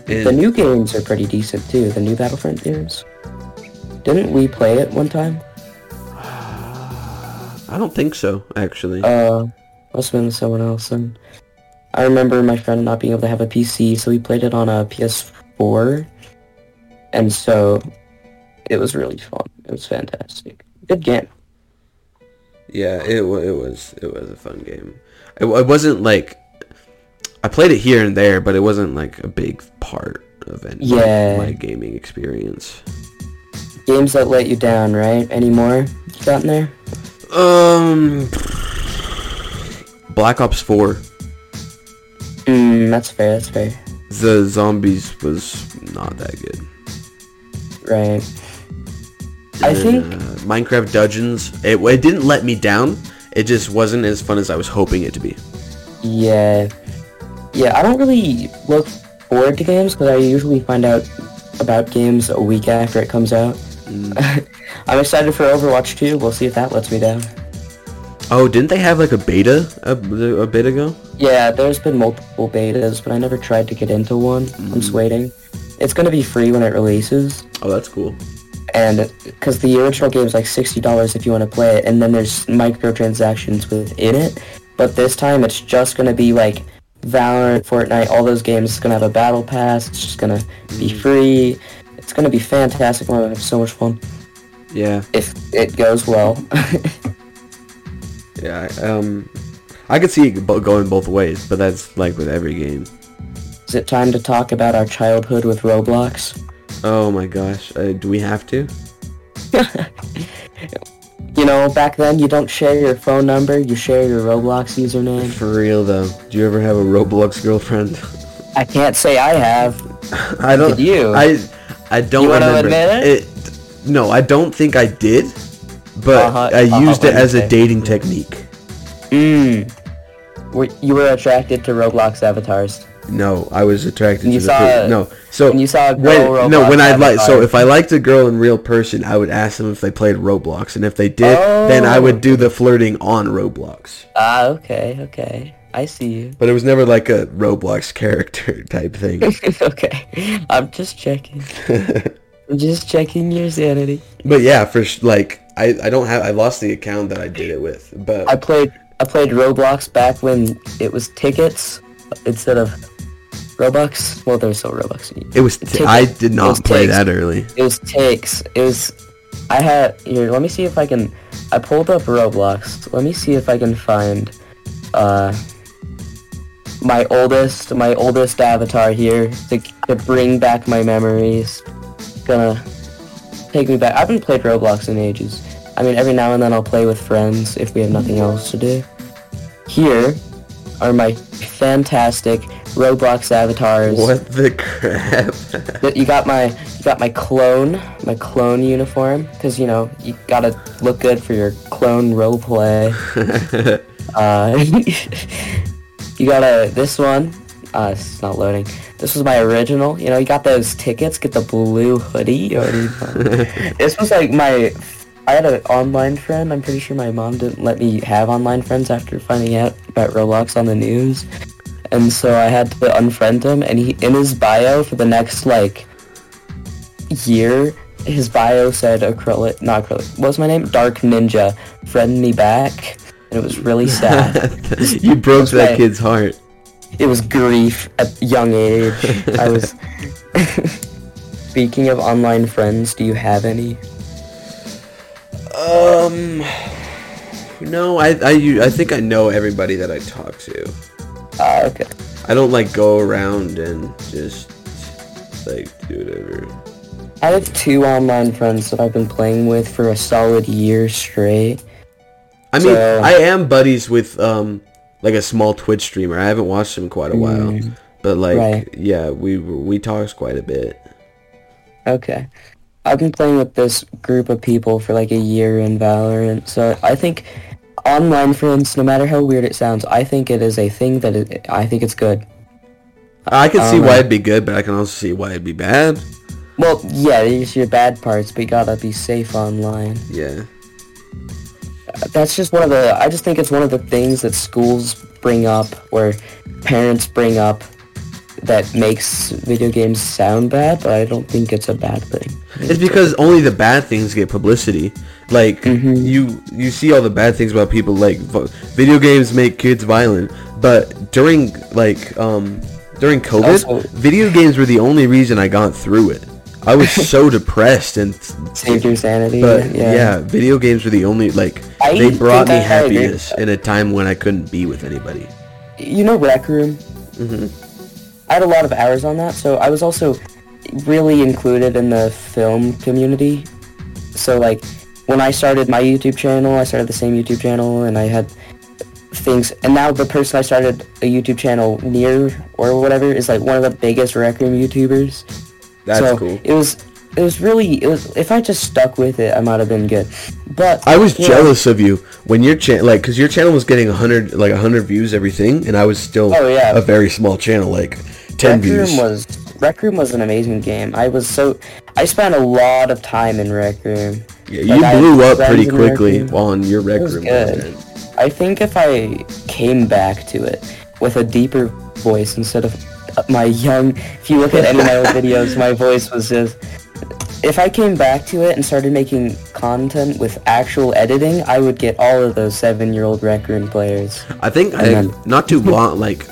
The new games are pretty decent too, the new Battlefront games. Didn't we play it one time? I don't think so actually Uh, must have been someone else. And I remember my friend not being able to have a PC, so we played it on a PS4. And so it was really fun. It was fantastic. Good game. Yeah, it it was it was a fun game. It, it wasn't like I played it here and there, but it wasn't like a big part of any Yeah. my gaming experience. Games that let you down, right? Any more you got in there? Um, Black Ops Four. Mm, that's fair, that's fair. The zombies was not that good. Right. I think- uh, Minecraft Dungeons. It it didn't let me down. It just wasn't as fun as I was hoping it to be. Yeah. Yeah, I don't really look forward to games because I usually find out about games a week after it comes out. Mm. (laughs) I'm excited for Overwatch 2. We'll see if that lets me down. Oh, didn't they have like a beta a, a bit ago? Yeah, there's been multiple betas, but I never tried to get into one. I'm just waiting. It's gonna be free when it releases, Oh, that's cool. And because the original game is like sixty dollars if you want to play it, and then there's microtransactions within it. But this time it's just gonna be like Valorant, Fortnite, all those games. It's gonna have a battle pass. It's just gonna be free. It's gonna be fantastic. I'm gonna have so much fun Yeah, if it goes well. (laughs) yeah. Um, I could see it going both ways, but that's like with every game. is it time to talk about our childhood with Roblox? Oh my gosh, uh, do we have to? (laughs) You know, back then you don't share your phone number, you share your Roblox username. For real though, do you ever have a Roblox girlfriend? I can't say I have. I don't. Did you? I I don't You remember. admit it? No, I don't think I did, but Uh-huh, I uh-huh, used it as a dating technique. Mmm. You were attracted to Roblox avatars. No, I was attracted to you the saw per- a- no. So and you saw a when, girl no, when I like so if I liked a girl in real person, I would ask them if they played Roblox, and if they did, then I Oh. would do the flirting on Roblox. Ah, okay, okay. I see you. But it was never like a Roblox (laughs) character type thing. (laughs) okay. I'm just checking. (laughs) I'm just checking your sanity. but yeah, for like I I don't have I lost the account that I did it with, but I played I played Roblox back when it was tickets instead of Robux. Well, there's still Robux. it was t- I did not play that early. It was takes. It was. I had here. Let me see if I can. I pulled up Roblox. Let me see if I can find. Uh. My oldest, my oldest avatar here to, to bring back my memories. Gonna take me back. I haven't played Roblox in ages. I mean, every now and then I'll play with friends if we have nothing else to do. Here are my fantastic Roblox avatars. What the crap? (laughs) You got my you got my clone my clone uniform because you know you gotta look good for your clone roleplay. (laughs) Uh, (laughs) you got a this one. Uh, it's not loading. This was my original. You know, you got those tickets. Get the blue hoodie. You already this was like my. I had an online friend. I'm pretty sure my mom didn't let me have online friends after finding out about Roblox on the news, and so I had to unfriend him. And he in his bio for the next like year, his bio said acrylic, not acrylic. What was my name? Dark Ninja. Friend me back. And it was really sad. (laughs) you broke that right. kid's heart. it was grief at young age. I was. (laughs) Speaking of online friends, do you have any? Um, no, I, I, I think I know everybody that I talk to. Ah, okay. I don't like go around and just like do whatever. I have two online friends that I've been playing with for a solid year straight. I mean, So- I am buddies with um like a small Twitch streamer. I haven't watched him quite a while, Mm, but like right. yeah, we we talk quite a bit. Okay. I've been playing with this group of people for like a year in Valorant, so I think online friends, no matter how weird it sounds, I think it is a thing that it, I think it's good. I can see Um, why it'd be good, but I can also see why it'd be bad. Well, yeah, there's your bad parts, but you gotta be safe online. Yeah. That's just one of the. I just think it's one of the things that schools bring up, or parents bring up, that makes video games sound bad. But I don't think it's a bad thing. It's because only the bad things get publicity. Like Mhm. you, you see all the bad things about people. Like video games make kids violent, but during like um during COVID, Also- video games were the only reason I got through it. I was (laughs) so depressed and Saved your sanity. but yeah. video games were the only like I they brought me happiness in a time when I couldn't be with anybody. You know Rec Room. hmm I had a lot of hours on that, so I was also really included in the film community. So like when I started my YouTube channel, I started the same YouTube channel and I had things and now the person I started a YouTube channel near or whatever is like one of the biggest Rec Room YouTubers. That's so cool. It was it was really it was if I just stuck with it I might have been good. But I was know- jealous of you when your channel, like, cause your channel was getting a hundred, like, a hundred views, everything, and I was still Oh, yeah. a very small channel, like, ten Rec views. Room was Rec Room was an amazing game. I was so I spent a lot of time in Rec Room. yeah, you I blew up pretty quickly on your rec was room good. I think if I came back to it with a deeper voice instead of my young, if you look at any of my old (laughs) videos, my voice was just. If I came back to it and started making content with actual editing, I would get all of those seven-year-old Rec Room players. I think I, not too long, like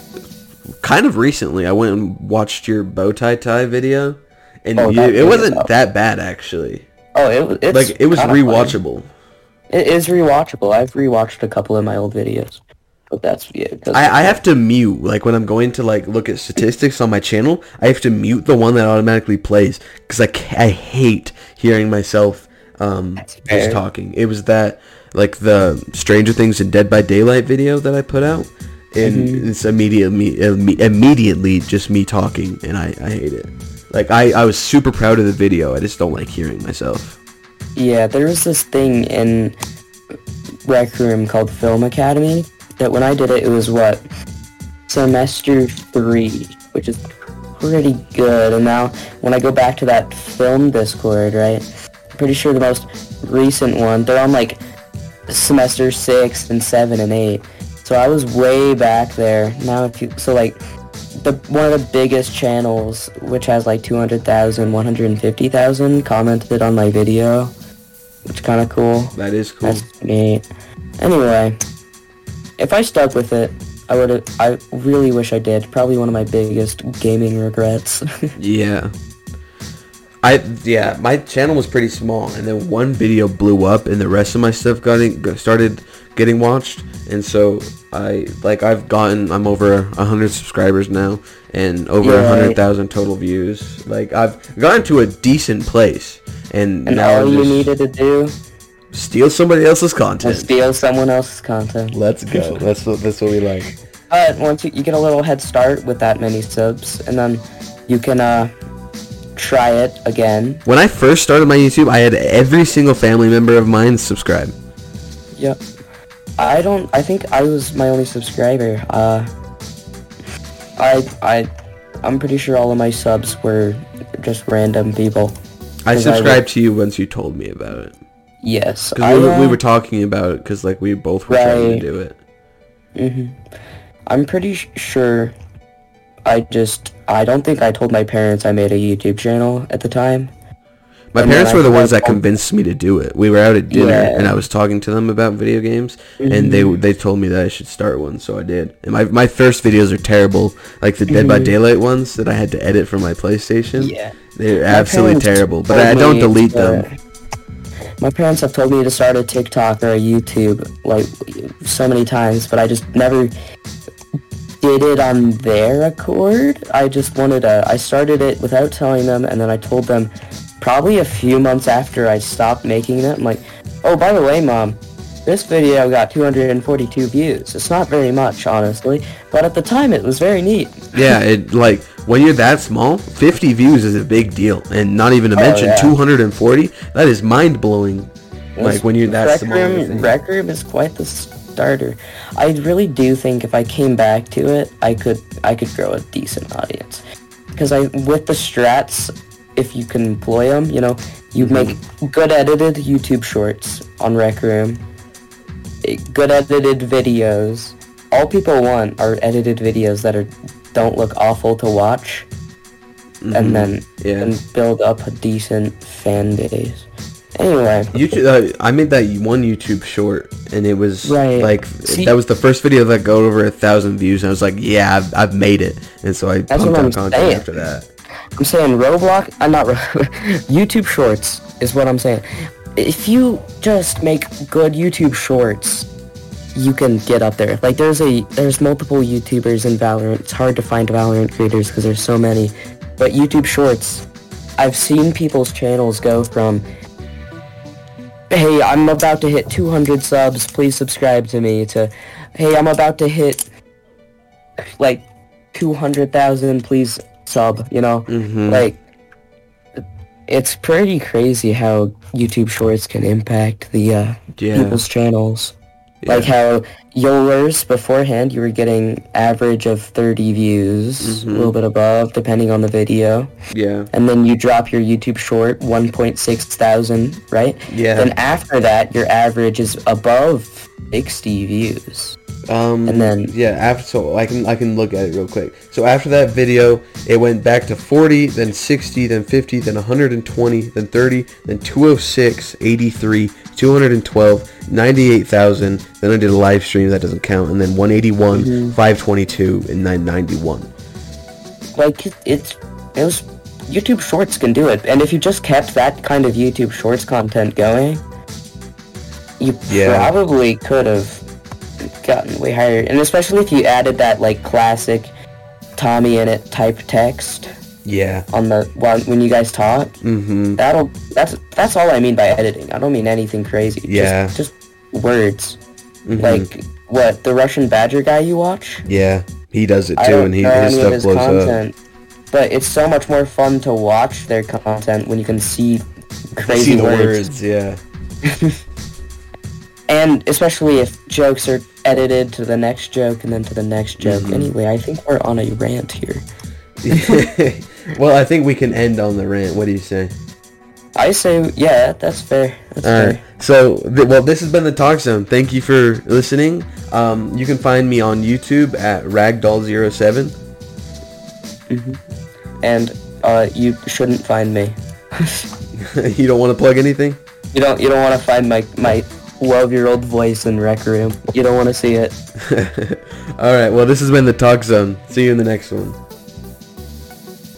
kind of recently, I went and watched your bow tie tie video, and Oh, you, it video, wasn't that bad actually. Oh, it was. It's Like it was rewatchable. It is rewatchable. I've rewatched a couple of my old videos, but that's yeah. I, I have to mute like when I'm going to like look at statistics on my channel. I have to mute the one that automatically plays because I, I hate hearing myself um, just talking. It was that like the Stranger Things and Dead by Daylight video that I put out, and Mm-hmm. it's immediately immediately just me talking, and I, I hate it. Like I, I was super proud of the video. I just don't like hearing myself. Yeah, there was this thing in Rec Room called Film Academy that when I did it, it was what semester three, which is pretty good. And now when I go back to that film Discord, right? I'm pretty sure the most recent one, they're on like semester six and seven and eight. So I was way back there. Now if you so like the one of the biggest channels, which has like 200,000, 150,000, commented on my video, which kind of cool. That is cool. That's neat. Anyway, if I stuck with it, I would have. I really wish I did. Probably one of my biggest gaming regrets. (laughs) Yeah. I yeah, my channel was pretty small, and then one video blew up, and the rest of my stuff got in, started getting watched, and so I like I've gotten I'm over a hundred subscribers now, and over a Yeah. hundred thousand total views. Like I've gotten to a decent place, and, and now all you needed to do steal somebody else's content. steal someone else's content. Let's go. (laughs) That's what that's what we like. But once you, you get a little head start with that many subs, and then you can uh try it again. When I first started my YouTube, I had every single family member of mine subscribe. Yep. I don't. I think I was my only subscriber. Uh, I I I'm pretty sure all of my subs were just random people. I 'Cause I subscribed to you once you told me about it. Yes, Because we, were- we uh, were talking about it because like we both were trying to do it. mhm. I'm pretty sure. I just I don't think I told my parents I made a YouTube channel at the time. My And parents were the ones that convinced me to do it. We were out at dinner Yeah. and I was talking to them about video games and they Mm-hmm. they told me that I should start one, so I did. And my my first videos are terrible, like the Dead by Mhm. Daylight ones that I had to edit from my PlayStation. Yeah. They're My absolutely terrible, but I don't delete them. My parents have told me to start a TikTok or a YouTube like so many times, but I just never did it on their accord. I just wanted to. I started it without telling them, and then I told them probably a few months after I stopped making it. I'm like, oh, by the way, mom, this video got 242 views. It's not very much, honestly, but at the time it was very neat. Yeah, it like when you're that small, 50 views is a big deal, and not even to Oh, mention yeah. 240. That is mind blowing. Like when you're that Rec small. Room. Rec Room is quite the starter. I really do think if I came back to it, I could I could grow a decent audience. Because I with the strats, if you can employ them, you know, you make good edited YouTube shorts on Rec Room, eh, good edited videos. All people want are edited videos that are don't look awful to watch, Mhm. and then yeah. and build up a decent fan base. Anyway, YouTube, uh, I made that one YouTube short, and it was Right. like See- that was the first video that got over a thousand views. And I was like, yeah, I've, I've made it, and so I That's pumped out I'm content saying. after that. I'm saying Roblox. I'm not. Ro- (laughs) YouTube Shorts is what I'm saying. If you just make good YouTube Shorts, you can get up there. Like there's a there's multiple YouTubers in Valorant. It's hard to find Valorant creators because there's so many. But YouTube Shorts, I've seen people's channels go from. Hey, I'm about to hit 200 subs. Please subscribe to me. To, hey, I'm about to hit like 200,000. Please sub. You know, Mhm. like it's pretty crazy how YouTube Shorts can impact the uh, Yeah, people's channels. Like how yours beforehand, you were getting average of 30 views, a little bit above, depending on the video. Yeah. And then you drop your YouTube short, 1.6 thousand, right? Yeah. Then after that, your average is above 60 views. Um, And then- yeah, after so I can I can look at it real quick. So after that video, it went back to 40, then 60, then 50, then 120, then 30, then 206, 83, 212, 98,000. Then I did a live stream that doesn't count, and then 181, Mm-hmm. 522, and 991. Like, it's, it was, YouTube Shorts can do it. And if you just kept that kind of YouTube Shorts content going, you Yeah. probably could have gotten way higher. And especially if you added that, like, classic TommyInnit type text Yeah. on the, while, when you guys talk. Mm-hmm. That'll, that's, that's all I mean by editing. I don't mean anything crazy. Yeah. Just, just words. Mhm. Like, what, the Russian Badger guy you watch? Yeah. He does it too, and he his stuff his blows up. but it's so much more fun to watch their content when you can see crazy see the words. words. Yeah. (laughs) and especially if jokes are edited to the next joke and then to the next joke. Mm-hmm. Anyway, I think we're on a rant here. (laughs) well, I think we can end on the rant. What do you say? I say, yeah, that's fair. That's All fair. right. So, th- well, this has been the Talk Zone. Thank you for listening. Um, you can find me on YouTube at Ragdoll07. Mhm. And uh, you shouldn't find me. (laughs) (laughs) you don't want to plug anything? You don't. You don't want to find my my twelve year old voice in Rec Room. You don't want to see it. (laughs) All right. Well, this has been the Talk Zone. See you in the next one.